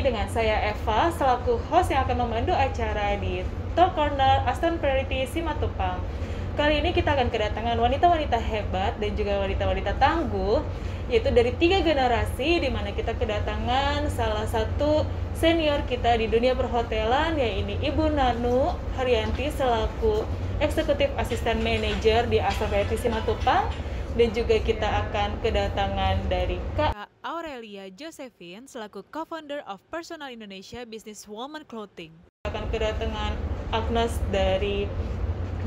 dengan saya Eva selaku host yang akan memandu acara di Talk Corner Aston Priority Simatupang. Kali ini kita akan kedatangan wanita-wanita hebat dan juga wanita-wanita tangguh yaitu dari tiga generasi di mana kita kedatangan salah satu senior kita di dunia perhotelan yaitu Ibu Nanu Haryanti selaku Eksekutif Asisten Manager di Aston Priority Simatupang dan juga kita akan kedatangan dari Kak Aurelia Josephine selaku co-founder of Personal Indonesia Business Woman Clothing. akan kedatangan Agnes dari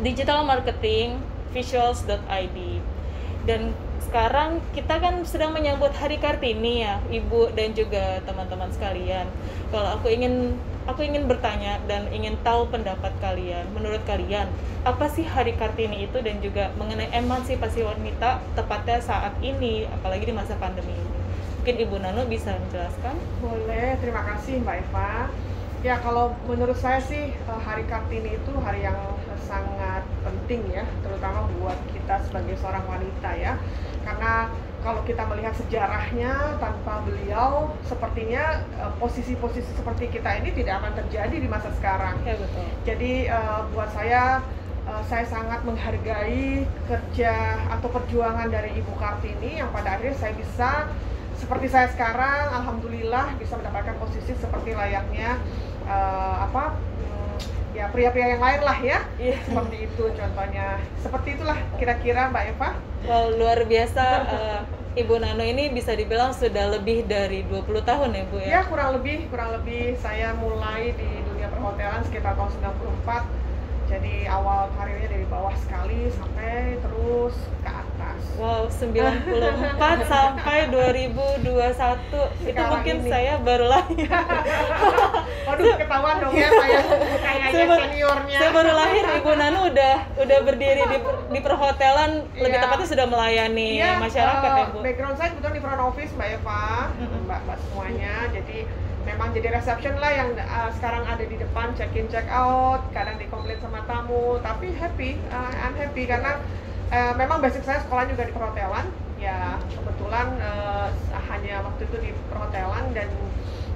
Digital Marketing Visuals.id dan sekarang kita kan sedang menyambut Hari Kartini ya Ibu dan juga teman-teman sekalian. Kalau aku ingin aku ingin bertanya dan ingin tahu pendapat kalian menurut kalian apa sih Hari Kartini itu dan juga mengenai emansipasi wanita tepatnya saat ini apalagi di masa pandemi ini? Mungkin Ibu Nano bisa menjelaskan. Boleh, terima kasih Mbak Eva. Ya kalau menurut saya sih eh, Hari Kartini itu hari yang sangat penting ya, terutama buat kita sebagai seorang wanita ya. Karena kalau kita melihat sejarahnya tanpa beliau, sepertinya eh, posisi-posisi seperti kita ini tidak akan terjadi di masa sekarang. ya betul Jadi eh, buat saya eh, saya sangat menghargai kerja atau perjuangan dari Ibu Kartini yang pada akhirnya saya bisa seperti saya sekarang, alhamdulillah bisa mendapatkan posisi seperti layaknya eh, apa ya pria-pria yang lain lah ya Iya. seperti itu contohnya seperti itulah kira-kira Mbak Eva Wow, luar biasa eh, Ibu Nano ini bisa dibilang sudah lebih dari 20 tahun ya Bu ya ya. kurang lebih kurang lebih saya mulai di dunia perhotelan sekitar tahun 94 jadi awal karirnya dari bawah sekali sampai Wow, 94 sampai 2021 itu Sekarang mungkin ini. saya baru lahir. Waduh, ketahuan dong ya saya Saya kayaknya baru- seniornya. Saya baru lahir, Ibu Nano udah udah berdiri di, di perhotelan, lebih Iya. tepatnya sudah melayani Iya, masyarakat eh, ya Bu. Background saya kebetulan di front office Mbak Eva. Mbak Mbak semuanya. Jadi memang jadi reception lah yang eh, sekarang ada di depan check in check out, kadang dikomplain sama tamu, tapi happy, eh, I'm happy karena eh, memang basic saya sekolah juga di perhotelan. Ya kebetulan eh, hanya waktu itu di perhotelan dan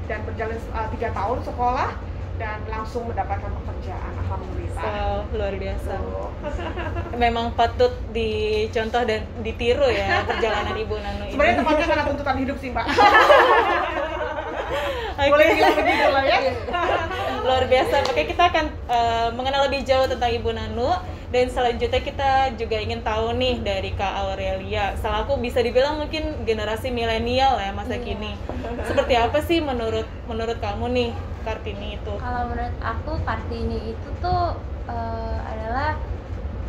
dan berjalan eh, tiga tahun sekolah dan langsung mendapatkan pekerjaan, alhamdulillah. Wow, luar biasa. Tuh. Memang patut dicontoh dan ditiru ya perjalanan Ibu Nano ini. Sebenarnya tepatnya karena tuntutan hidup sih Mbak. Oke. Boleh bilang begitu lah ya. luar biasa. Oke, kita akan eh, mengenal lebih jauh tentang Ibu Nanu dan selanjutnya kita juga ingin tahu nih dari Kak Aurelia. Selaku bisa dibilang mungkin generasi milenial ya masa kini. Seperti apa sih menurut menurut kamu nih Kartini itu? Kalau menurut aku Kartini itu tuh eh, adalah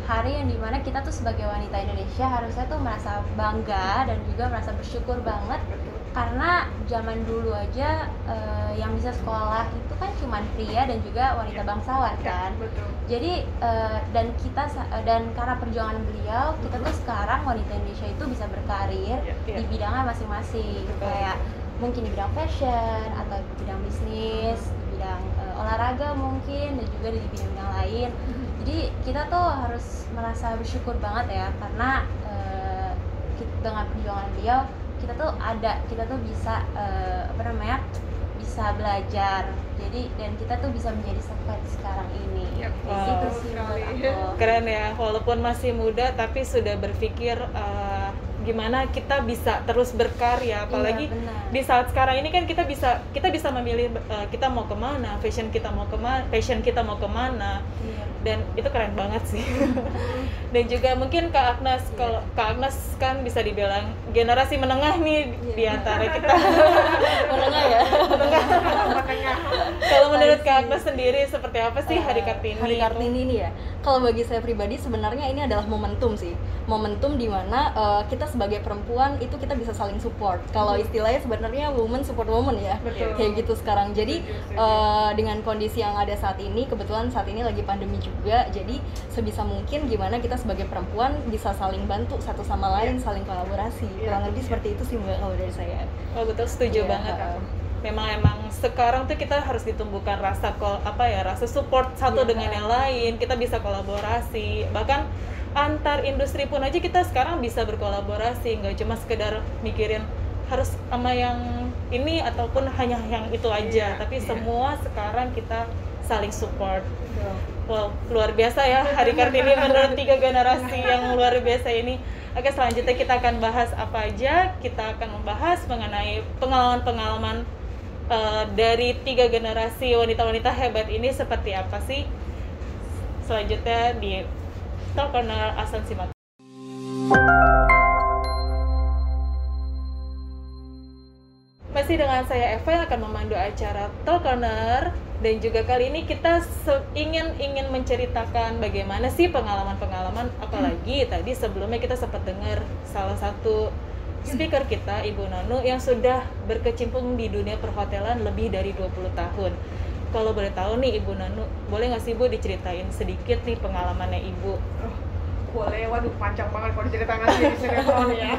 hari yang di mana kita tuh sebagai wanita Indonesia harusnya tuh merasa bangga dan juga merasa bersyukur banget karena zaman dulu aja eh, yang bisa sekolah itu kan cuman pria dan juga wanita Iya. bangsawan Ya, kan. betul. Jadi eh, dan kita eh, dan karena perjuangan beliau kita tuh sekarang wanita Indonesia itu bisa berkarir Iya, iya. di bidangnya masing-masing kayak mungkin di bidang fashion atau di bidang bisnis, di bidang eh, olahraga mungkin dan juga di bidang-bidang lain. Jadi kita tuh harus merasa bersyukur banget ya karena ki- dengan perjuangan beliau kita tuh ada, kita tuh bisa eh, apa namanya bisa belajar. Jadi dan kita tuh bisa menjadi seperti sekarang ini. Yap. Kayak Wow. gitu sih aku. Keren ya, walaupun masih muda tapi sudah berpikir eh, gimana kita bisa terus berkarya apalagi Iya, benar. di saat sekarang ini kan kita bisa kita bisa memilih eh, kita mau ke mana fashion kita mau ke mana fashion kita mau ke mana Iya. Dan itu keren banget sih dan juga mungkin kak Agnes Iya. kalau kak Agnes kan bisa dibilang generasi menengah nih Iya. di antara kita menengah ya Makanya kalau menurut kak I see. Agnes sendiri seperti apa sih hari Eh, kartini Hari? Kartini ini ya. Kalau bagi saya pribadi sebenarnya ini adalah momentum sih. Momentum di mana eh, kita sebagai perempuan itu kita bisa saling support. Kalau istilahnya sebenarnya woman support woman ya. Betul. Kayak gitu sekarang. Jadi eh, dengan kondisi yang ada saat ini, kebetulan saat ini lagi pandemi juga. Jadi sebisa mungkin gimana kita sebagai perempuan bisa saling bantu satu sama lain, saling kolaborasi. Iya. Kurang lebih seperti itu sih Mbak kalau dari saya. Oh betul setuju Iya, banget. Memang emang sekarang tuh kita harus ditumbuhkan rasa kol apa ya rasa support satu Iya. dengan yang lain. Kita bisa kolaborasi. Bahkan antar industri pun aja kita sekarang bisa berkolaborasi. Nggak cuma sekedar mikirin harus sama yang ini ataupun hanya yang itu aja, Iya, tapi iya. semua sekarang kita saling support. Wow, luar biasa ya Hari Kartini menurut tiga generasi yang luar biasa ini. Oke, selanjutnya kita akan bahas apa aja. Kita akan membahas mengenai pengalaman-pengalaman eh, dari tiga generasi wanita-wanita hebat ini seperti apa sih. Selanjutnya di Talk Corner Asan Simat. Masih dengan saya Eva yang akan memandu acara Talk Corner dan juga kali ini kita ingin ingin menceritakan bagaimana sih pengalaman-pengalaman apalagi tadi sebelumnya kita sempat dengar salah satu speaker kita Ibu Nanu yang sudah berkecimpung di dunia perhotelan lebih dari 20 tahun. Kalau boleh tahu nih Ibu Nanu, boleh nggak sih Bu diceritain sedikit nih pengalamannya Ibu? Oh, boleh, waduh panjang banget kalau diceritakan sih di sinetron ya.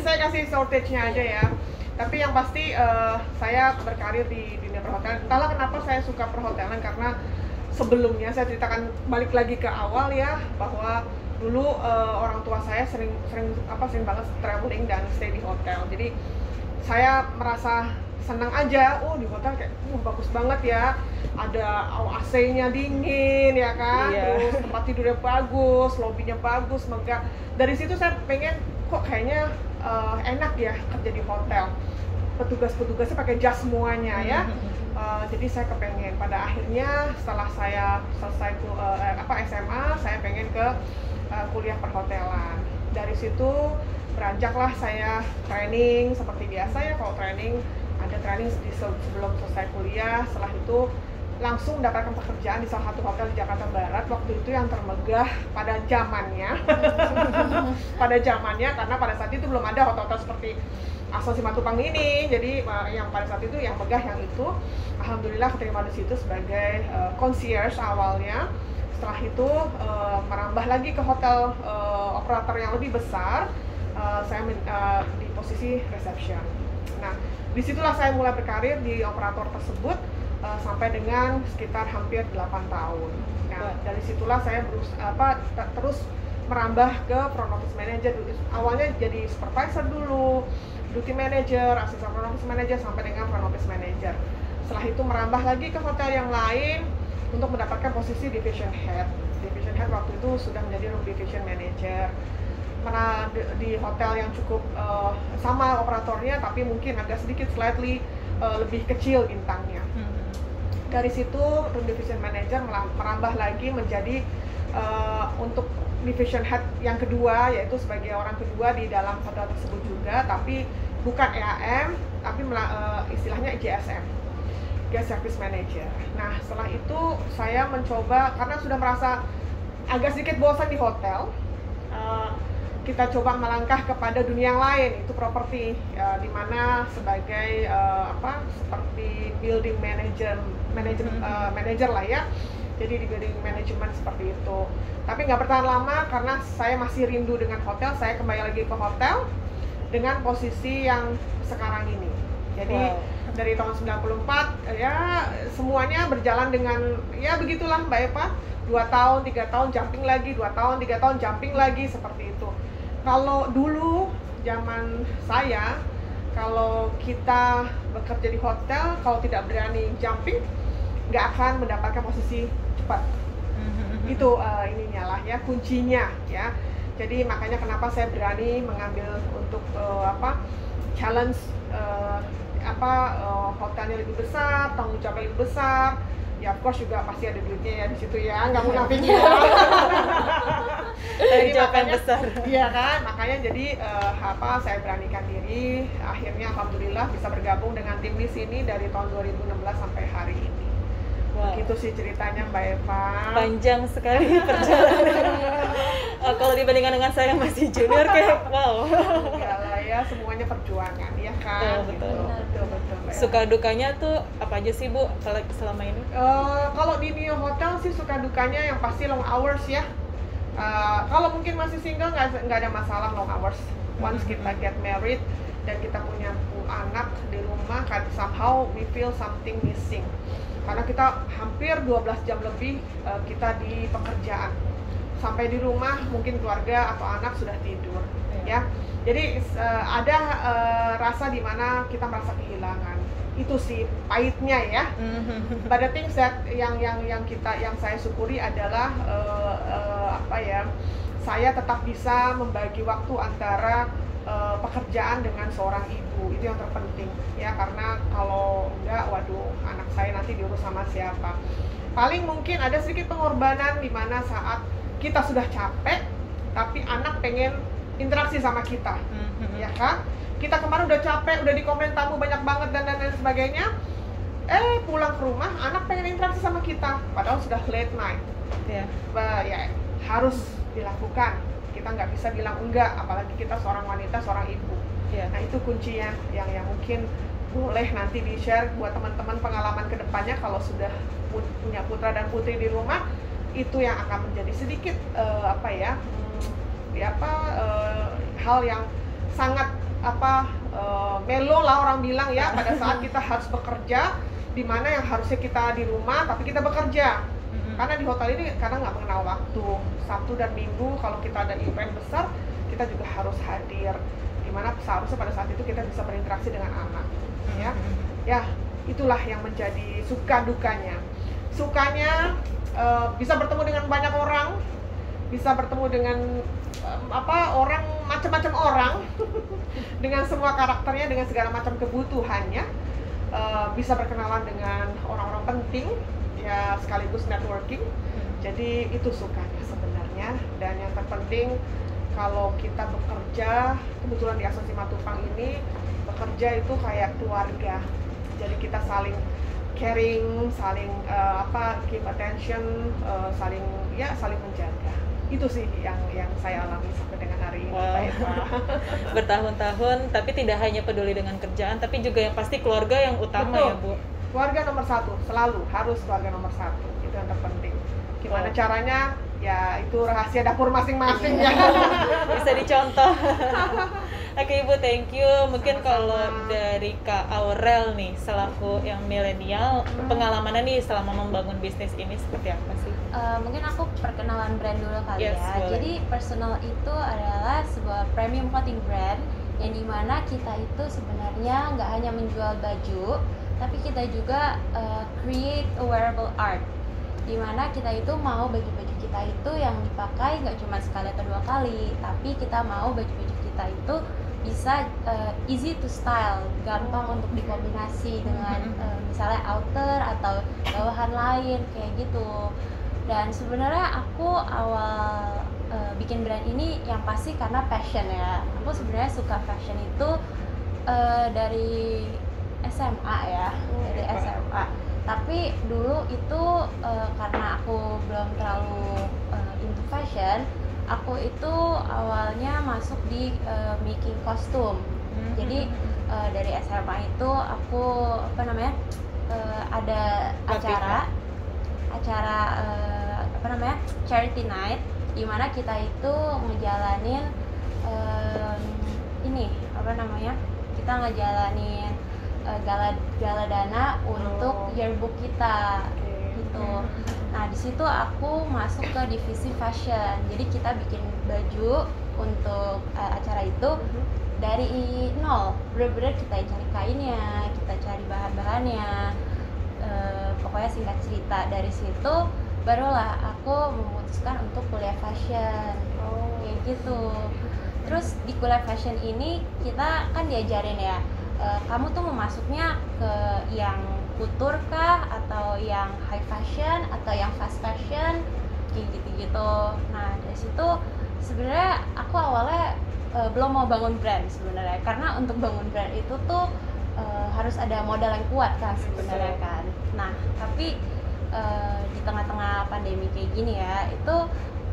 Saya kasih shortage-nya aja ya. Tapi yang pasti eh, saya berkarir di dunia perhotelan. Entahlah kenapa saya suka perhotelan karena sebelumnya saya ceritakan balik lagi ke awal ya bahwa dulu eh, orang tua saya sering sering apa sering banget traveling dan stay di hotel. Jadi saya merasa senang aja, oh di hotel kayak, wah bagus banget ya, ada AC-nya dingin ya kan, Iya. terus tempat tidurnya bagus, lobbynya bagus, megah. Dari situ saya pengen kok kayaknya eh, enak ya kerja di hotel. Petugas-petugasnya pakai jas semuanya ya. Eh, jadi saya kepengen. Pada akhirnya setelah saya selesai ku- eh, apa SMA, saya pengen ke eh, kuliah perhotelan. Dari situ beranjaklah saya training seperti biasa ya. Kalau training ada training di se- sebelum selesai kuliah. Setelah itu langsung mendapatkan pekerjaan di salah satu hotel di Jakarta Barat. Waktu itu yang termegah pada zamannya. Pada zamannya karena pada saat itu belum ada hotel-hotel seperti Asal Simatupang ini. Jadi yang pada saat itu yang megah yang itu alhamdulillah keterima di situ sebagai uh, concierge awalnya. Setelah itu uh, merambah lagi ke hotel uh, operator yang lebih besar. Uh, saya uh, di posisi reception. Nah di situlah saya mulai berkarir di operator tersebut uh, sampai dengan sekitar hampir 8 tahun nah dari situlah saya berus apa te- terus merambah ke front office manager awalnya jadi supervisor dulu duty manager, asisten front office manager sampai dengan front office manager. Setelah itu merambah lagi ke hotel yang lain untuk mendapatkan posisi division head. Division head waktu itu sudah menjadi room division manager. Mana di, di hotel yang cukup eh, sama operatornya tapi mungkin agak sedikit slightly eh, lebih kecil bintangnya dari situ room division manager merambah lagi menjadi uh, untuk division head yang kedua yaitu sebagai orang kedua di dalam hotel tersebut juga tapi bukan EAM tapi uh, istilahnya GSM guest service manager. Nah setelah itu saya mencoba karena sudah merasa agak sedikit bosan di hotel uh, kita coba melangkah kepada dunia yang lain. Itu properti uh, di mana sebagai uh, apa seperti building manager manager uh, manager lah ya. Jadi di building management seperti itu. Tapi nggak bertahan lama karena saya masih rindu dengan hotel. Saya kembali lagi ke hotel dengan posisi yang sekarang ini. Jadi Wow. dari tahun 94 ya semuanya berjalan dengan ya begitulah Mbak Eva. Dua tahun tiga tahun jumping lagi. Dua tahun tiga tahun jumping lagi seperti itu kalau dulu zaman saya kalau kita bekerja di hotel kalau tidak berani jumping nggak akan mendapatkan posisi cepat. Itu eh, ininya lah ya kuncinya ya. Jadi makanya kenapa saya berani mengambil untuk eh, apa challenge eh, apa eh, hotelnya lebih besar tanggung jawabnya lebih besar ya of course juga pasti ada duitnya ya di situ ya nggak munafik ya yang makanya- besar. Iya kan, makanya jadi eh, apa saya beranikan diri, akhirnya alhamdulillah bisa bergabung dengan tim di sini dari tahun 2016 sampai hari ini. Wow. Gitu sih ceritanya Mbak Eva. Panjang sekali perjalanan. Eh, kalau dibandingkan dengan saya yang masih junior kayak wow. Enggak ya, semuanya perjuangan ya kan. Betul, betul. Gitu. betul, betul, Mbak Eva. Suka dukanya tuh apa aja sih Bu kalau selama ini? Eh, kalau di New Hotel sih suka dukanya yang pasti long hours ya. Eh, kalau mungkin masih single nggak nggak ada masalah long hours. Once kita get married dan kita punya pu- anak di rumah, kan somehow we feel something missing. Karena kita hampir 12 jam lebih eh, kita di pekerjaan. Sampai di rumah mungkin keluarga atau anak sudah tidur. Iya. ya jadi eh, ada eh, rasa di mana kita merasa kehilangan. Itu sih pahitnya ya. Mhm. but the things that yang yang yang kita yang saya syukuri adalah eh, eh, apa ya saya tetap bisa membagi waktu antara eh, pekerjaan dengan seorang ibu. Itu yang terpenting ya karena kalau enggak waduh anak saya nanti diurus sama siapa. Paling mungkin ada sedikit pengorbanan di mana saat kita sudah capek tapi anak pengen interaksi sama kita Mhm. ya kan kita kemarin udah capek udah dikomplain tamu banyak banget dan dan lain sebagainya eh pulang ke rumah anak pengen interaksi sama kita padahal sudah late night Ya. Bah, ya harus dilakukan kita nggak bisa bilang enggak apalagi kita seorang wanita seorang ibu Ya. nah itu kuncinya yang yang mungkin boleh nanti di share buat teman-teman pengalaman ke depannya kalau sudah pu- punya putra dan putri di rumah itu yang akan menjadi sedikit eh, apa ya hmm, ya apa eh, hal yang sangat apa eh, melo lah orang bilang ya pada saat kita harus bekerja di mana yang harusnya kita di rumah tapi kita bekerja. Mhm. karena di hotel ini kadang nggak mengenal waktu. Sabtu dan Minggu kalau kita ada event besar kita juga harus hadir. Di mana seharusnya pada saat itu kita bisa berinteraksi dengan anak ya. Mhm. ya itulah yang menjadi suka dukanya. Sukanya eh, bisa bertemu dengan banyak orang bisa bertemu dengan apa orang macam-macam orang dengan semua karakternya dengan segala macam kebutuhannya Eh, bisa berkenalan dengan orang-orang penting ya sekaligus networking. Jadi itu sukanya sebenarnya. Dan yang terpenting kalau kita bekerja kebetulan di Asosiasi Matupang ini bekerja itu kayak keluarga. Jadi kita saling caring saling eh, apa give attention eh, saling ya saling menjaga itu sih yang yang saya alami sampai dengan hari ini Wow. Bertahun-tahun tapi tidak hanya peduli dengan kerjaan tapi juga yang pasti keluarga yang utama Betul. ya bu keluarga nomor satu selalu harus keluarga nomor satu itu yang terpenting gimana Oh. caranya ya itu rahasia dapur masing-masing ya bisa dicontoh oke ibu thank you mungkin kalau dari kak Aurel nih selaku yang milenial Hmm. pengalamannya nih selama membangun bisnis ini seperti apa sih Eh, mungkin aku perkenalan brand dulu kali Yes, ya. boleh. Jadi personal itu adalah sebuah premium clothing brand yang di mana kita itu sebenarnya nggak hanya menjual baju, tapi kita juga eh, create a wearable art. Di mana kita itu mau baju-baju kita itu yang dipakai nggak cuma sekali atau dua kali, tapi kita mau baju-baju kita itu bisa eh, easy to style, gampang untuk dikombinasi dengan eh, misalnya outer atau bawahan lain kayak gitu. Dan sebenarnya aku awal uh, bikin brand ini yang pasti karena passion ya. Aku sebenarnya suka fashion itu uh, dari SMA ya dari Pak. SMA tapi dulu itu uh, karena aku belum terlalu uh, into fashion aku itu awalnya masuk di uh, making kostum jadi uh, dari SMA itu aku apa namanya uh, ada Pelatihan. acara acara uh, apa namanya charity night di mana kita itu ngejalanin um, ini apa namanya kita ngejalanin uh, gala gala dana Oh. untuk yearbook kita Oke. gitu. Nah di situ aku masuk ke divisi fashion. Jadi kita bikin baju untuk uh, acara itu dari nol. Bener-bener kita cari kainnya, kita cari bahan-bahannya. Eh, pokoknya singkat cerita dari situ barulah aku memutuskan untuk kuliah fashion Oh. kayak gitu. Terus di kuliah fashion ini kita kan diajarin ya, eh, kamu tuh memasuknya ke yang kultur kah? Atau yang high fashion? Atau yang fast fashion? Kayak gitu-gitu. Nah dari situ sebenarnya aku awalnya eh, belum mau bangun brand sebenarnya. Karena untuk bangun brand itu tuh eh, harus ada modal yang kuat kan sebenarnya kan. Nah tapi eh, di tengah-tengah pandemi kayak gini ya itu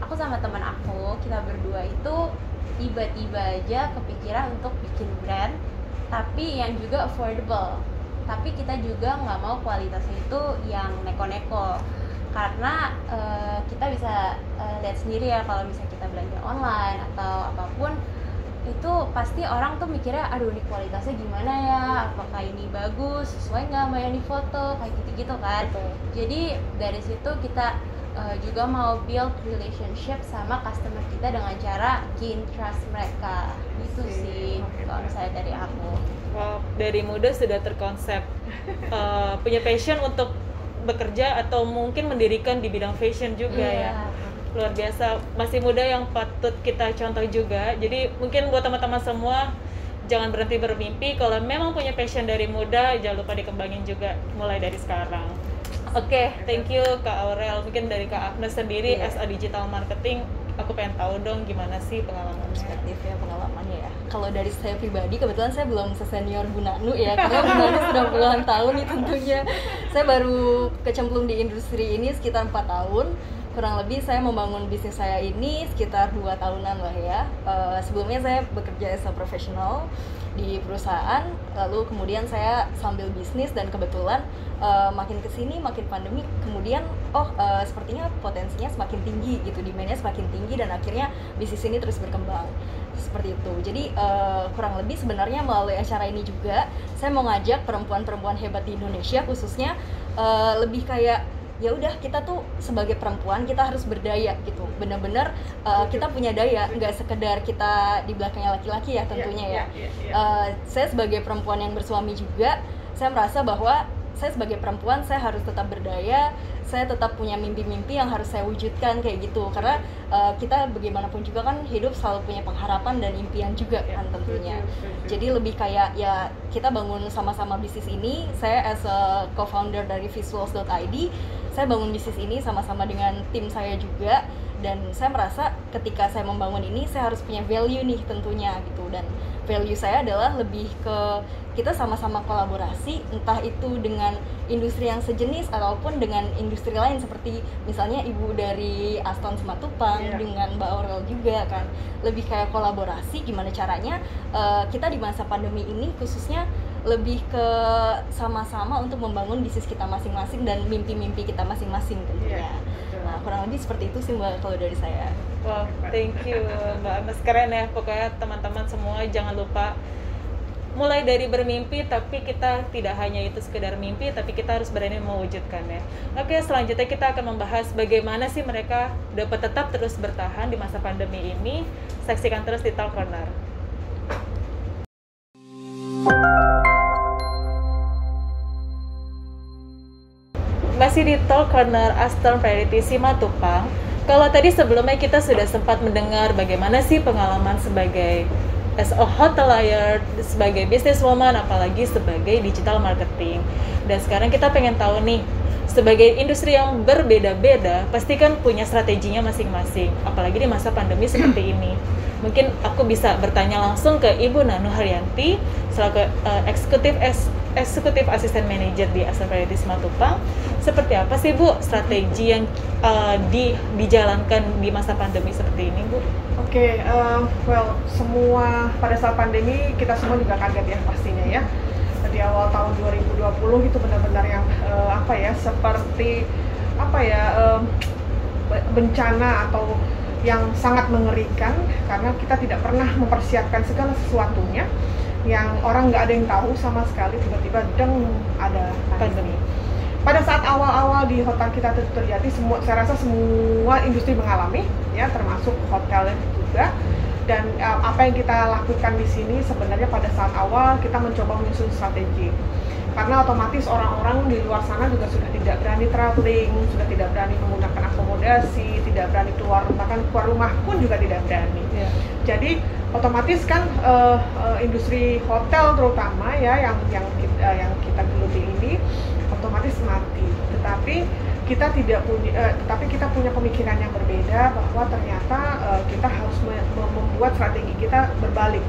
aku sama teman aku kita berdua itu tiba-tiba aja kepikiran untuk bikin brand tapi yang juga affordable. Tapi kita juga nggak mau kualitasnya itu yang neko-neko. Karena eh, kita bisa eh, lihat sendiri ya kalau misalnya kita belanja online atau apa pun itu pasti orang tuh mikirnya aduh ini kualitasnya gimana ya? Apakah ini bagus? Sesuai nggak sama yang di foto? Kayak gitu-gitu kan. Betul. jadi dari situ kita uh, juga mau build relationship sama customer kita dengan cara gain trust mereka gitu sih kalau misalnya dari aku. Wow, dari muda sudah terkonsep uh, punya passion untuk bekerja atau mungkin mendirikan di bidang fashion juga Iya. ya. Luar biasa. Masih muda yang patut kita contoh juga. Jadi mungkin buat teman-teman semua jangan berhenti bermimpi. Kalau memang punya passion dari muda jangan lupa dikembangin juga mulai dari sekarang. Oke thank you kak Aurel. Mungkin dari kak Agnes sendiri Iya. as a digital marketing aku pengen tahu dong gimana sih pengalamannya. Perspektif ya pengalamannya ya. Kalau dari saya pribadi kebetulan saya belum sesenior Bu Nanu ya karena Bu Nanu sudah puluhan tahun nih tentunya. Saya baru kecemplung di industri ini sekitar empat tahun kurang lebih saya membangun bisnis saya ini sekitar dua tahunan lah ya. Eh, sebelumnya saya bekerja as a professional di perusahaan lalu kemudian saya sambil bisnis dan kebetulan eh, makin ke sini makin pandemi kemudian oh eh, sepertinya potensinya semakin tinggi gitu demandnya semakin tinggi dan akhirnya bisnis ini terus berkembang. Seperti itu. Jadi eh, kurang lebih sebenarnya melalui acara ini juga saya mau ngajak perempuan-perempuan hebat di Indonesia khususnya eh, lebih kayak ya udah kita tuh sebagai perempuan kita harus berdaya gitu. Bener-bener eh, kita punya daya. Nggak sekedar kita di belakangnya laki-laki ya tentunya ya. Iya, iya. Eh, saya sebagai perempuan yang bersuami juga saya merasa bahwa saya sebagai perempuan saya harus tetap berdaya saya tetap punya mimpi-mimpi yang harus saya wujudkan kayak gitu. Karena eh, kita bagaimanapun juga kan hidup selalu punya pengharapan dan impian juga kan tentunya. jadi lebih kayak ya kita bangun sama-sama bisnis ini. Saya as a co-founder dari visuals.id saya bangun bisnis ini sama-sama dengan tim saya juga dan saya merasa ketika saya membangun ini saya harus punya value nih tentunya gitu dan value saya adalah lebih ke kita sama-sama kolaborasi entah itu dengan industri yang sejenis ataupun dengan industri lain seperti misalnya ibu dari Aston Sematupang Iya. dengan Mbak Aurel juga kan lebih kayak kolaborasi gimana caranya eh, kita di masa pandemi ini khususnya lebih ke sama-sama untuk membangun bisnis kita masing-masing dan mimpi-mimpi kita masing-masing tentunya. Iya, betul. Nah, kurang lebih seperti itu sih Mbak kalau dari saya. Wow, thank you Mbak Agnes keren ya pokoknya teman-teman semua jangan lupa mulai dari bermimpi tapi kita tidak hanya itu sekedar mimpi tapi kita harus berani mewujudkannya. Oke, selanjutnya kita akan membahas bagaimana sih mereka dapat tetap terus bertahan di masa pandemi ini. Saksikan terus di Talk Corner. Masih di Talk Corner Aston Priority Simatupang. Kalau tadi sebelumnya kita sudah sempat mendengar bagaimana sih pengalaman sebagai as a hotelier, sebagai businesswoman, apalagi sebagai digital marketing. Dan sekarang kita pengen tahu nih, sebagai industri yang berbeda-beda, pasti kan punya strateginya masing-masing. Apalagi di masa pandemi seperti ini. Mungkin aku bisa bertanya langsung ke Ibu Nanu Haryanti, selaku eh, eksekutif eksekutif asisten manajer di Aston Priority Simatupang. Seperti apa sih Bu strategi yang eh, di dijalankan di masa pandemi seperti ini Bu? Oke, eh, well, semua pada saat pandemi kita semua juga kaget ya pastinya ya. Di awal tahun 2020 itu benar-benar yang eh, apa ya, seperti apa ya be- bencana atau yang sangat mengerikan karena kita tidak pernah mempersiapkan segala sesuatunya yang orang nggak ada yang tahu sama sekali tiba-tiba deng ada pandemi. Pada saat awal-awal di hotel kita itu terjadi semua saya rasa semua industri mengalami ya termasuk hotel juga dan eh, apa yang kita lakukan di sini sebenarnya pada saat awal kita mencoba menyusun strategi karena otomatis orang-orang di luar sana juga sudah tidak berani traveling, sudah tidak berani menggunakan akomodasi, tidak berani keluar bahkan keluar rumah pun juga tidak berani. Jadi otomatis kan eh, eh, industri hotel terutama ya yang yang kita, yang kita geluti ini otomatis mati. Tetapi kita tidak punya, eh, tetapi kita punya pemikiran yang berbeda bahwa ternyata eh, kita harus me- me- membuat strategi kita berbalik.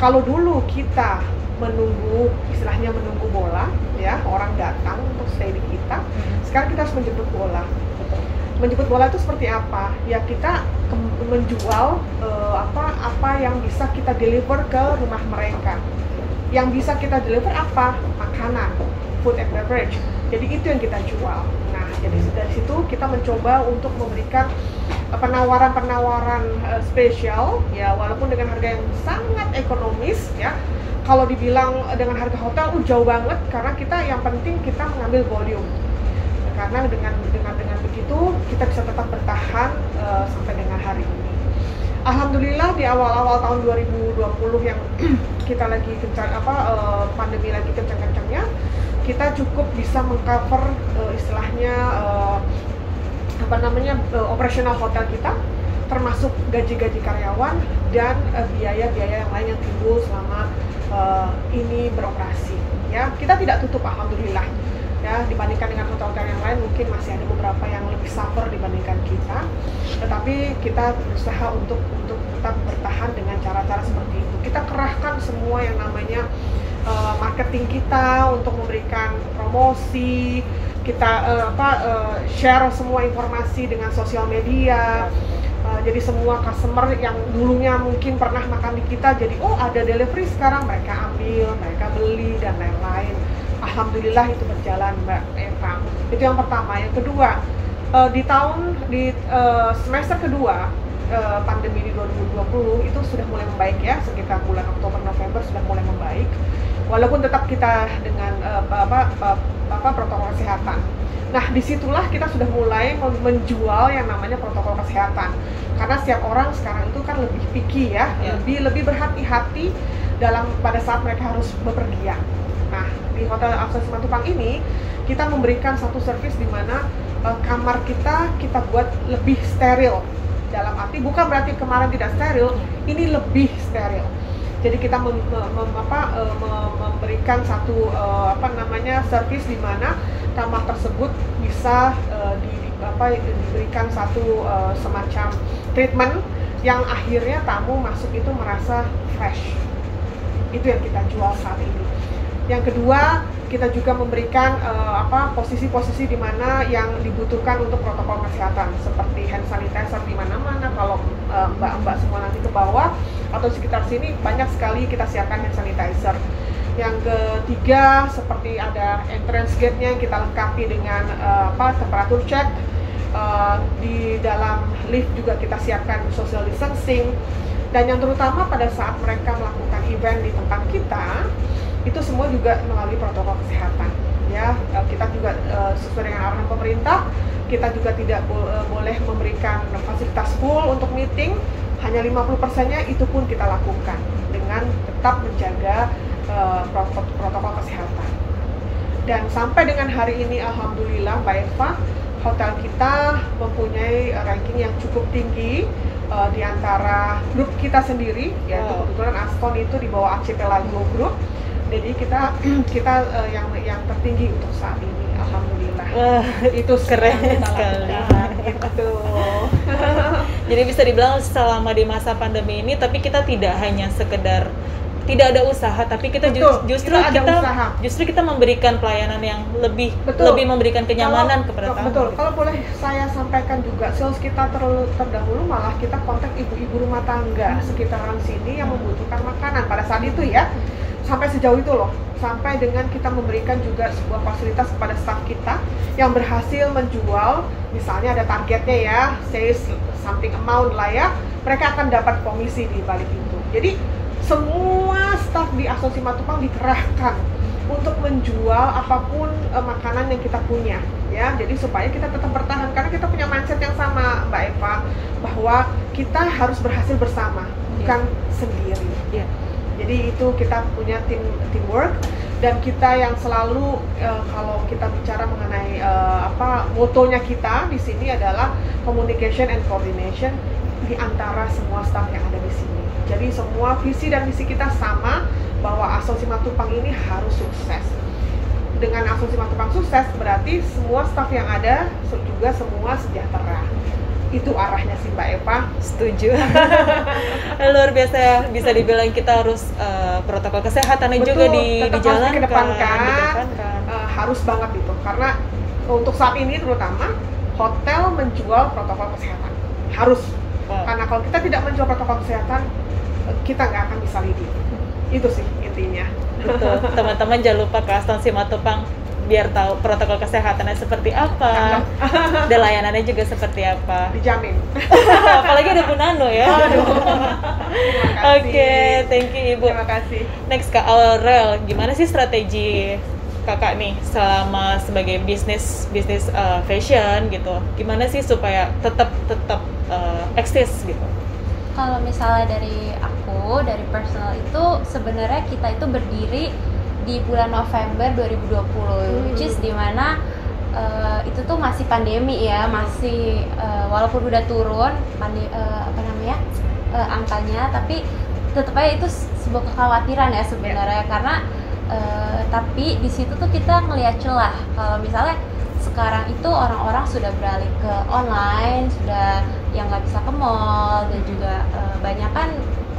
Kalau dulu kita menunggu istilahnya menunggu bola ya orang datang untuk stay di kita sekarang kita harus menjemput bola menjemput bola itu seperti apa? Ya kita menjual eh, apa apa yang bisa kita deliver ke rumah mereka. Yang bisa kita deliver apa? Makanan food and beverage. Jadi itu yang kita jual. Nah jadi dari situ kita mencoba untuk memberikan eh, penawaran-penawaran eh, spesial ya walaupun dengan harga yang sangat ekonomis ya. Kalau dibilang dengan harga hotel uh, jauh banget karena kita yang penting kita mengambil volume karena dengan dengan dengan begitu kita bisa tetap bertahan uh, sampai dengan hari ini. Alhamdulillah di awal-awal tahun 2020 yang kita lagi kencang apa uh, pandemi lagi kencang-kencangnya, kita cukup bisa mengcover uh, istilahnya uh, apa namanya uh, operasional hotel kita termasuk gaji-gaji karyawan dan biaya-biaya uh, yang lain yang timbul selama uh, ini beroperasi ya kita tidak tutup alhamdulillah dibandingkan dengan hotel-hotel yang lain mungkin masih ada beberapa yang lebih suffer dibandingkan kita. Tetapi kita berusaha untuk untuk tetap bertahan dengan cara-cara seperti itu. Kita kerahkan semua yang namanya uh, marketing kita untuk memberikan promosi. Kita uh, apa uh, share semua informasi dengan sosial media. Uh, jadi semua customer yang dulunya mungkin pernah makan di kita jadi oh ada delivery sekarang. Mereka ambil mereka beli dan lain-lain alhamdulillah itu berjalan mbak Eva itu yang pertama yang kedua uh, di tahun di uh, semester kedua uh, pandemi di 2020 itu sudah mulai membaik ya sekitar bulan Oktober November sudah mulai membaik walaupun tetap kita dengan uh, apa, apa apa protokol kesehatan Nah, di situlah kita sudah mulai menjual yang namanya protokol kesehatan. Karena setiap orang sekarang itu kan lebih picky ya, ya. lebih lebih berhati-hati dalam pada saat mereka harus bepergian. Nah, di Hotel Akses Matupang ini kita memberikan satu servis di mana uh, kamar kita kita buat lebih steril. Dalam arti bukan berarti kemarin tidak steril, ini lebih steril. Jadi kita mem, mem, apa, uh, memberikan satu uh, apa namanya servis di mana kamar tersebut bisa uh, di, apa diberikan satu uh, semacam treatment yang akhirnya tamu masuk itu merasa fresh. Itu yang kita jual saat ini yang kedua kita juga memberikan uh, apa posisi-posisi di mana yang dibutuhkan untuk protokol kesehatan seperti hand sanitizer di mana-mana kalau mbak-mbak uh, semua nanti ke bawah atau sekitar sini banyak sekali kita siapkan hand sanitizer. Yang ketiga seperti ada entrance gate-nya yang kita lengkapi dengan uh, apa temperatur check. Uh, di dalam lift juga kita siapkan social distancing dan yang terutama pada saat mereka melakukan event di tempat kita itu semua juga melalui protokol kesehatan ya uh, kita juga uh, sesuai dengan arahan pemerintah kita juga tidak bo uh, boleh memberikan fasilitas full untuk meeting hanya 50 persennya itu pun kita lakukan dengan tetap menjaga uh, protokol kesehatan. Dan sampai dengan hari ini Alhamdulillah Mbak Eva, hotel kita mempunyai ranking yang cukup tinggi uh, di antara grup kita sendiri, yaitu oh. kebetulan Aston itu di bawah Archipelago Group. Jadi kita kita uh, yang yang tertinggi untuk saat ini, alhamdulillah. Uh, itu keren sekali. Itu. Jadi bisa dibilang selama di masa pandemi ini tapi kita tidak hanya sekedar tidak ada usaha tapi kita Betul, justru kita, kita usaha. justru kita memberikan pelayanan yang lebih betul. lebih memberikan kenyamanan kalau, kepada tamu. Betul. Kalau boleh saya sampaikan juga sales kita terlalu terdahulu malah kita kontak ibu-ibu rumah tangga hmm. sekitaran sini yang membutuhkan makanan pada saat itu ya. Sampai sejauh itu loh. Sampai dengan kita memberikan juga sebuah fasilitas kepada staff kita yang berhasil menjual misalnya ada targetnya ya sales something amount lah ya mereka akan dapat komisi di balik itu. Jadi semua staff di Asosiasi Matupang dikerahkan untuk menjual apa pun uh, makanan yang kita punya ya. Jadi supaya kita tetap bertahan karena kita punya mindset yang sama Mbak Eva bahwa kita harus berhasil bersama bukan yeah. sendiri. Yeah jadi itu kita punya tim teamwork dan kita yang selalu uh, kalau kita bicara mengenai uh, apa motonya kita di sini adalah communication and coordination di antara semua staff yang ada di sini. Jadi semua visi dan misi kita sama bahwa Asosiasi Matupang ini harus sukses. Dengan Asosiasi Matupang sukses berarti semua staff yang ada juga semua sejahtera itu arahnya sih Mbak Eva. Setuju. Luar biasa bisa dibilang kita harus uh, protokol kesehatannya Betul, juga di dijalankan. Kedepankan, kedepankan. Uh, harus banget itu karena untuk saat ini terutama hotel menjual protokol kesehatan harus oh. karena kalau kita tidak menjual protokol kesehatan kita nggak akan bisa leading itu sih intinya betul teman-teman jangan lupa ke Aston Simatupang biar tahu protokol kesehatannya seperti apa. Dan layanannya juga seperti apa. Dijamin. Apalagi ada Bu Nano ya. Oke okay, thank you Ibu. Terima kasih. Next ke Aurel. Gimana sih strategi kakak nih selama sebagai bisnis bisnis uh, fashion gitu? Gimana sih supaya tetap tetap uh, eksis gitu? Kalau misalnya dari aku dari personal itu sebenarnya kita itu berdiri di bulan November 2020 Hmm. which is di mana uh, itu tuh masih pandemi ya masih uh, walaupun udah turun pande uh, apa namanya uh, angkanya tapi tetap aja itu sebuah kekhawatiran ya sebenarnya. Karena uh, tapi di situ tuh kita ngelihat celah. Kalau misalnya sekarang itu orang-orang sudah beralih ke online sudah yang nggak bisa ke mall dan juga uh, banyak kan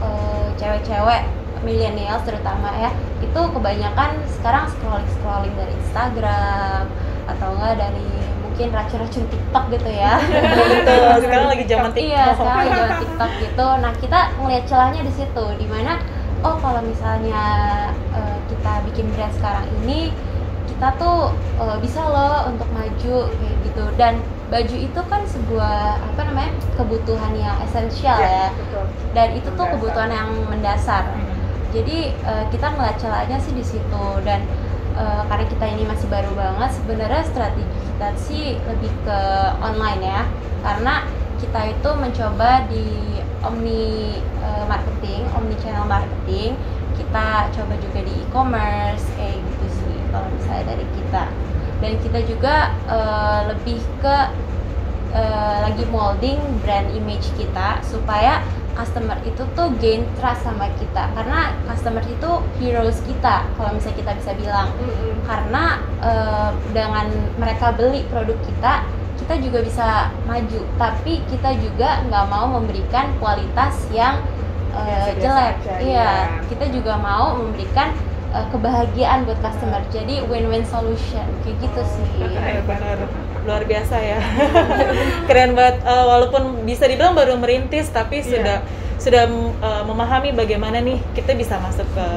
uh, cewek-cewek milenial terutama ya itu kebanyakan sekarang scrolling scrolling dari Instagram atau enggak dari mungkin racun-racun TikTok gitu ya gitu sekarang lagi zaman TikTok Iya, sekarang lagi zaman TikTok gitu. Nah, kita ngelihat celahnya di situ, di mana oh kalau misalnya eh, kita bikin brand sekarang ini, kita tuh eh, bisa loh untuk maju kayak gitu. Dan baju itu kan sebuah apa namanya kebutuhan yang esensial ya, betul dan itu tuh Mendasar. kebutuhan yang mendasar. Jadi eh, kita ngeliat celahnya sih di situ dan eh, karena kita ini masih baru banget, sebenarnya strategi kita sih lebih ke online ya, karena kita itu mencoba di omni eh, marketing, omni channel marketing, kita coba juga di e-commerce kayak gitu sih kalau misalnya dari kita. Dan kita juga eh, lebih ke eh, lagi molding brand image kita supaya customer itu tuh gain trust sama kita. Karena customer itu heroes kita kalau misalnya kita bisa bilang. Mm-mm. karena eh, dengan mereka beli produk kita kita juga bisa maju. Tapi kita juga nggak mau memberikan kualitas yang Biasa-biasa jelek. aja, iya iya. kita juga mau memberikan eh, kebahagiaan buat customer. Jadi win-win solution. Kayak gitu sih. Iya, benar luar biasa ya keren banget Eh, walaupun bisa dibilang baru merintis tapi Iya. sudah sudah eh, memahami bagaimana nih kita bisa masuk ke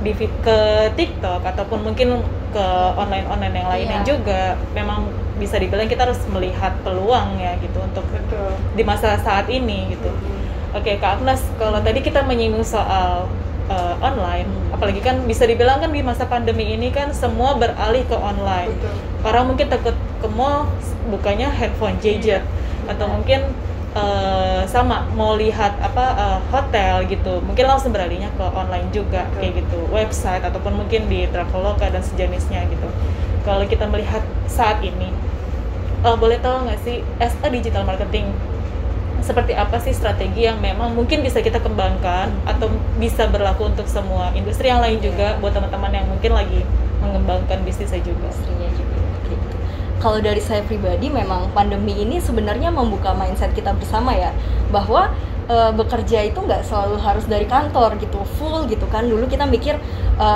di ke TikTok ataupun mungkin ke online online yang lainnya Iya. juga memang bisa dibilang kita harus melihat peluang ya gitu untuk betul di masa saat ini gitu Mm-mm. Oke Kak Agnes, kalau tadi kita menyinggung soal uh, online, Hmm. apalagi kan bisa dibilang kan di masa pandemi ini kan semua beralih ke online. betul Orang mungkin takut ke mall, bukanya handphone gadget, atau Benar. mungkin uh, sama mau lihat apa uh, hotel gitu, mungkin langsung beralihnya ke online juga Betul. kayak gitu, website ataupun mungkin di Traveloka dan sejenisnya gitu. Kalau kita melihat saat ini, uh, boleh tahu nggak sih as a digital marketing seperti apa sih strategi yang memang mungkin bisa kita kembangkan atau bisa berlaku untuk semua industri yang lain juga buat teman-teman yang mungkin lagi mengembangkan bisnisnya juga. gitu. Kalau dari saya pribadi memang pandemi ini sebenarnya membuka mindset kita bersama ya bahwa e, bekerja itu nggak selalu harus dari kantor gitu full gitu kan. Dulu kita mikir e,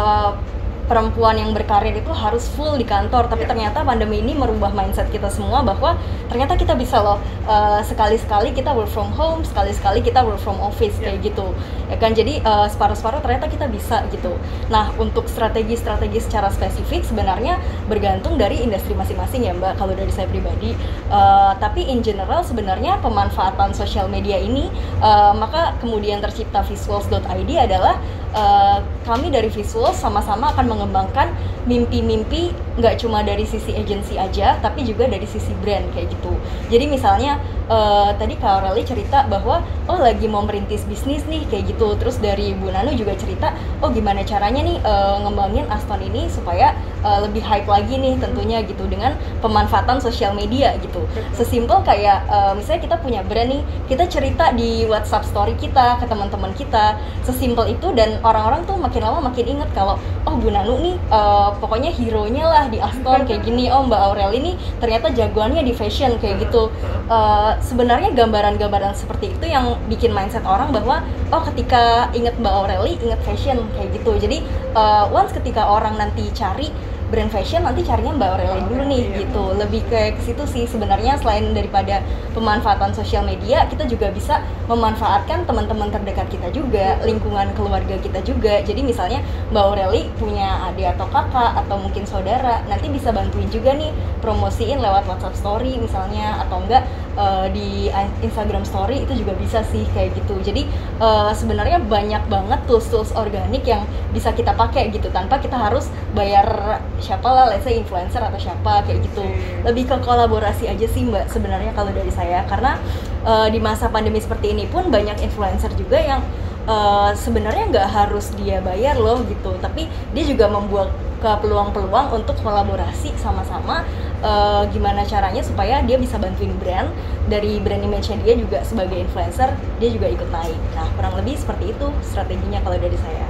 perempuan yang berkarir itu harus full di kantor. Tapi Iya. ternyata pandemi ini merubah mindset kita semua bahwa ternyata kita bisa loh e, sekali-sekali kita work from home sekali-sekali kita work from office Iya. kayak gitu. Ya kan? Jadi e, separuh-separuh ternyata kita bisa gitu. Nah untuk strategi-strategi secara spesifik sebenarnya bergantung dari industri masing-masing ya mbak kalau dari saya pribadi. Eh, tapi in general sebenarnya pemanfaatan sosial media ini eh, maka kemudian tercipta visuals.id adalah eh, kami dari visuals sama-sama akan mengembangkan mimpi-mimpi nggak cuma dari sisi agency aja tapi juga dari sisi brand kayak gitu. Jadi misalnya eh, tadi Kak Aureli cerita bahwa oh lagi mau merintis bisnis nih kayak gitu. Terus dari Bu Nanu juga cerita oh gimana caranya nih eh, ngembangin Aston ini supaya eh, lebih hype lagi nih tentunya gitu dengan pemanfaatan sosial media gitu. Sesimpel kayak eh, misalnya kita punya brand nih kita cerita di WhatsApp story kita ke teman-teman kita sesimpel itu dan orang-orang tuh makin lama makin inget kalau oh Bu Nanu nih eh, pokoknya hero nya lah di Aston kayak gini oh Mbak Aureli nih ternyata jagoannya di fashion kayak gitu. Eh, sebenarnya gambaran-gambaran seperti itu yang bikin mindset orang bahwa oh ketika inget Mbak Aureli inget fashion kayak gitu. Jadi eh, once ketika orang nanti cari brand fashion nanti carinya Mbak Aureli dulu nih Iya. gitu. Lebih ke ke situ sih. Sebenarnya selain daripada pemanfaatan sosial media kita juga bisa memanfaatkan teman-teman terdekat kita juga lingkungan keluarga kita juga. Jadi misalnya Mbak Aureli punya adik atau kakak atau mungkin saudara nanti bisa bantuin juga nih promosiin lewat WhatsApp story misalnya atau enggak uh, di Instagram Story itu juga bisa sih kayak gitu. Jadi uh, sebenarnya banyak banget tools-tools organik yang bisa kita pakai gitu. Tanpa kita harus bayar siapa lah, let's say influencer atau siapa kayak gitu. Lebih ke kolaborasi aja sih mbak sebenarnya kalau dari saya. Karena uh, di masa pandemi seperti ini pun banyak influencer juga yang uh, sebenarnya nggak harus dia bayar loh gitu. Tapi dia juga membuat ke peluang-peluang untuk kolaborasi sama-sama uh, gimana caranya supaya dia bisa bantuin brand. Dari brand image dia juga sebagai influencer dia juga ikut naik. Nah kurang lebih seperti itu strateginya kalau dari saya.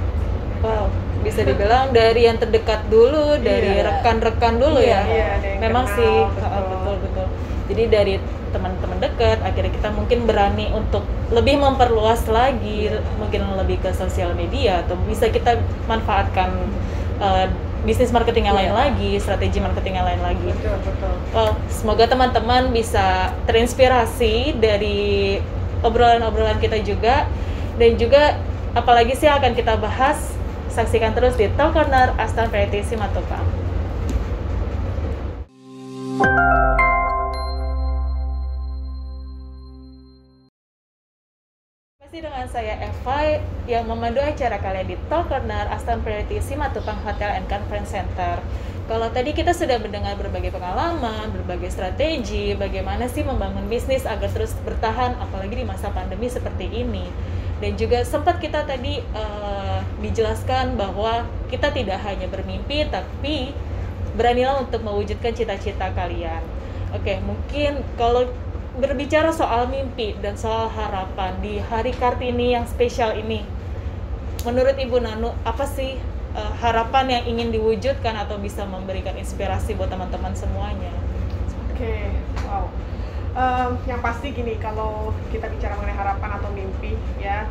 Wow bisa dibilang dari yang terdekat dulu dari Iya. rekan-rekan dulu Iya, ya iya, memang kenal, sih betul. betul betul jadi dari teman-teman dekat akhirnya kita mungkin berani untuk lebih memperluas lagi mungkin lebih ke sosial media atau bisa kita manfaatkan uh, bisnis marketing yang lain Iya. lagi strategi marketing yang lain lagi betul betul Well, semoga teman-teman bisa terinspirasi dari obrolan-obrolan kita juga dan juga apalagi sih akan kita bahas saksikan terus di Talk Corner Aston Variety Simatupang. Masih dengan saya Eva yang memandu acara kalian di Talk Corner Aston Priority Simatupang Hotel and Conference Center. Kalau tadi kita sudah mendengar berbagai pengalaman, berbagai strategi, bagaimana sih membangun bisnis agar terus bertahan, apalagi di masa pandemi seperti ini. Dan juga sempat kita tadi eh, dijelaskan bahwa kita tidak hanya bermimpi, tapi beranilah untuk mewujudkan cita-cita kalian. Oke, mungkin kalau berbicara soal mimpi dan soal harapan di hari Kartini yang spesial ini, menurut Ibu Nanu apa sih eh, harapan yang ingin diwujudkan atau bisa memberikan inspirasi buat teman-teman semuanya? Oke, wow. Em, yang pasti gini, kalau kita bicara mengenai harapan atau mimpi, ya,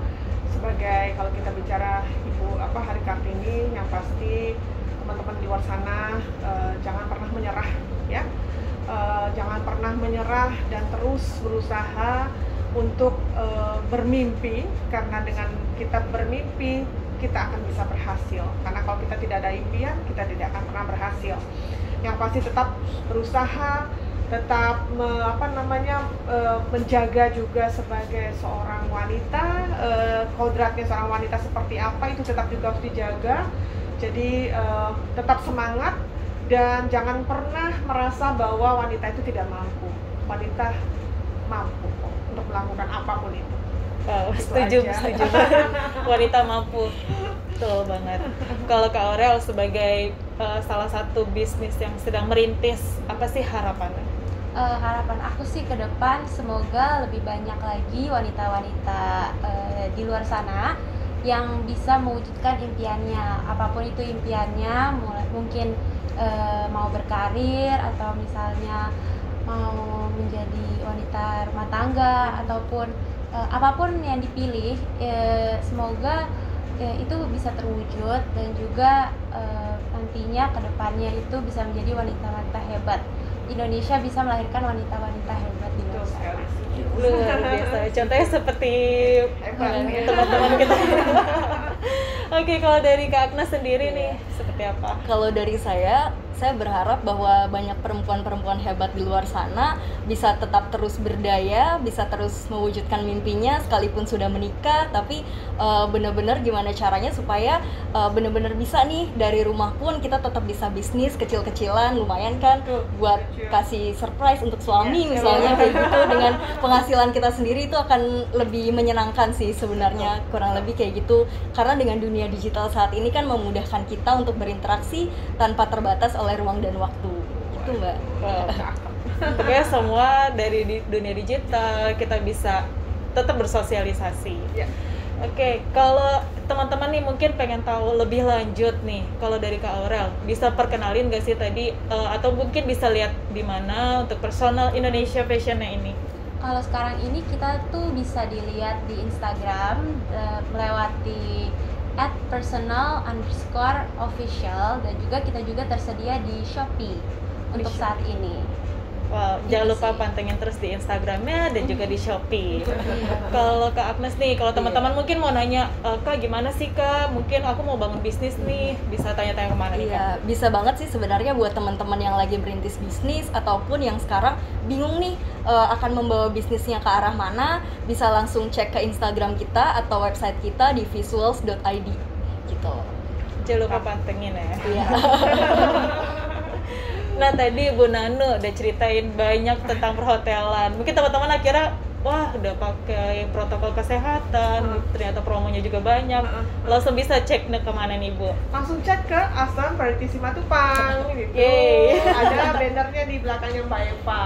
sebagai kalau kita bicara ibu apa hari kartini, yang pasti teman-teman di luar sana eh, jangan pernah menyerah, ya, Eh, jangan pernah menyerah dan terus berusaha untuk eh, bermimpi, karena dengan kita bermimpi kita akan bisa berhasil. Karena kalau kita tidak ada impian, kita tidak akan pernah berhasil. Yang pasti tetap berusaha tetap me- apa namanya eh, menjaga juga sebagai seorang wanita eh, kodratnya seorang wanita seperti apa itu tetap juga harus dijaga jadi eh, tetap semangat dan jangan pernah merasa bahwa wanita itu tidak mampu wanita mampu kok untuk melakukan apa pun itu Wow, Itu setuju, aja. setuju. Wanita mampu, betul banget. Kalau Kak Aurel sebagai eh, salah satu bisnis yang sedang merintis, apa sih harapannya? Eh, harapan aku sih ke depan semoga lebih banyak lagi wanita-wanita eh, di luar sana yang bisa mewujudkan impiannya. Apa pun itu impiannya mulai mungkin eh, mau berkarir atau misalnya mau menjadi wanita rumah tangga ataupun eh, apa pun yang dipilih eh, semoga eh, itu bisa terwujud dan juga eh, nantinya ke depannya itu bisa menjadi wanita-wanita hebat Indonesia bisa melahirkan wanita-wanita hebat di luar sana. Luar biasa. Contohnya seperti teman-teman kita. Oke, kalau dari Kak Agnes sendiri nih, seperti apa? Kalau dari saya, saya berharap bahwa banyak perempuan-perempuan hebat di luar sana bisa tetap terus berdaya, bisa terus mewujudkan mimpinya sekalipun sudah menikah, tapi eh, benar-benar gimana caranya supaya eh, benar-benar bisa nih dari rumah pun kita tetap bisa bisnis kecil-kecilan, lumayan kan buat kasih surprise untuk suami Yes, misalnya betul. kayak gitu. Dengan penghasilan kita sendiri itu akan lebih menyenangkan sih sebenarnya kurang lebih kayak gitu. Karena dengan dunia digital saat ini kan memudahkan kita untuk berinteraksi tanpa terbatas oleh ruang dan waktu itu mbak. Pokoknya semua dari di dunia digital kita bisa tetap bersosialisasi. Ya. Oke, kalau teman-teman nih mungkin pengen tahu lebih lanjut nih, kalau dari Kak Aurel bisa perkenalin gak sih tadi eh, atau mungkin bisa lihat di mana untuk personal Indonesia Fashionnya ini? Kalau sekarang ini kita tuh bisa dilihat di Instagram eh, melewati at personal underscore official dan juga kita juga tersedia di Shopee untuk saat ini. Wow, jangan lupa pantengin terus di Instagramnya dan juga di Shopee. Kalau Kak Agnes nih, kalau teman-teman mungkin mau nanya, "Eh, Kak gimana sih Kak? Mungkin aku mau bangun bisnis nih, bisa tanya-tanya ke mana nih Kak? Iya, bisa banget sih sebenarnya buat teman-teman yang lagi berintis bisnis ataupun yang sekarang bingung nih eh, akan membawa bisnisnya ke arah mana, bisa langsung cek ke Instagram kita atau website kita di visuals.id gitu. Jangan lupa pantengin ya. Iya. Nah tadi Bu Nanu udah ceritain banyak tentang perhotelan. Mungkin teman-teman akhirnya wah udah pakai protokol kesehatan, ternyata promonya juga banyak. Langsung bisa cek nih ke mana nih Bu? langsung cek ke Aston Variety Simatupang gitu. Yeay. Ada bannernya di belakangnya Mbak Eva.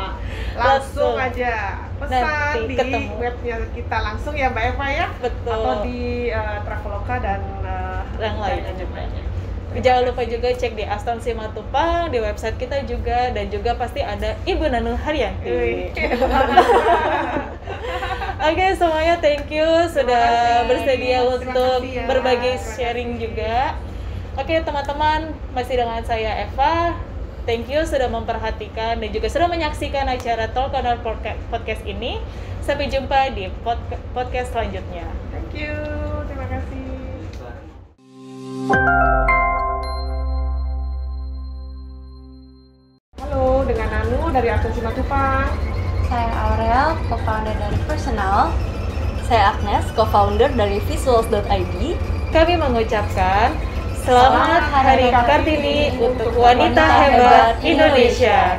Langsung Langsung. aja pesan Nanti di ketemu. webnya kita langsung ya Mbak Eva ya. Betul. Atau di eh, Traveloka dan eh, Yang lainnya lainnya. Jangan lupa juga cek di Aston Simatupang, di website kita juga, dan juga pasti ada Ibu Nanu Haryanti. Oke semuanya thank you sudah kasih. bersedia Terima untuk kasih ya. berbagi sharing juga. Oke teman-teman masih dengan saya Eva. Thank you sudah memperhatikan dan juga sudah menyaksikan acara Talk Corner Podca- Podcast ini. Sampai jumpa di podca- podcast selanjutnya. Thank you. Terima kasih. Dari Aston Simatupang. Saya Aurel, co-founder dari Personal. Saya Agnes, co-founder dari visuals.id. Kami mengucapkan Selamat Selamat Hari Hari Kartini untuk wanita hebat Indonesia.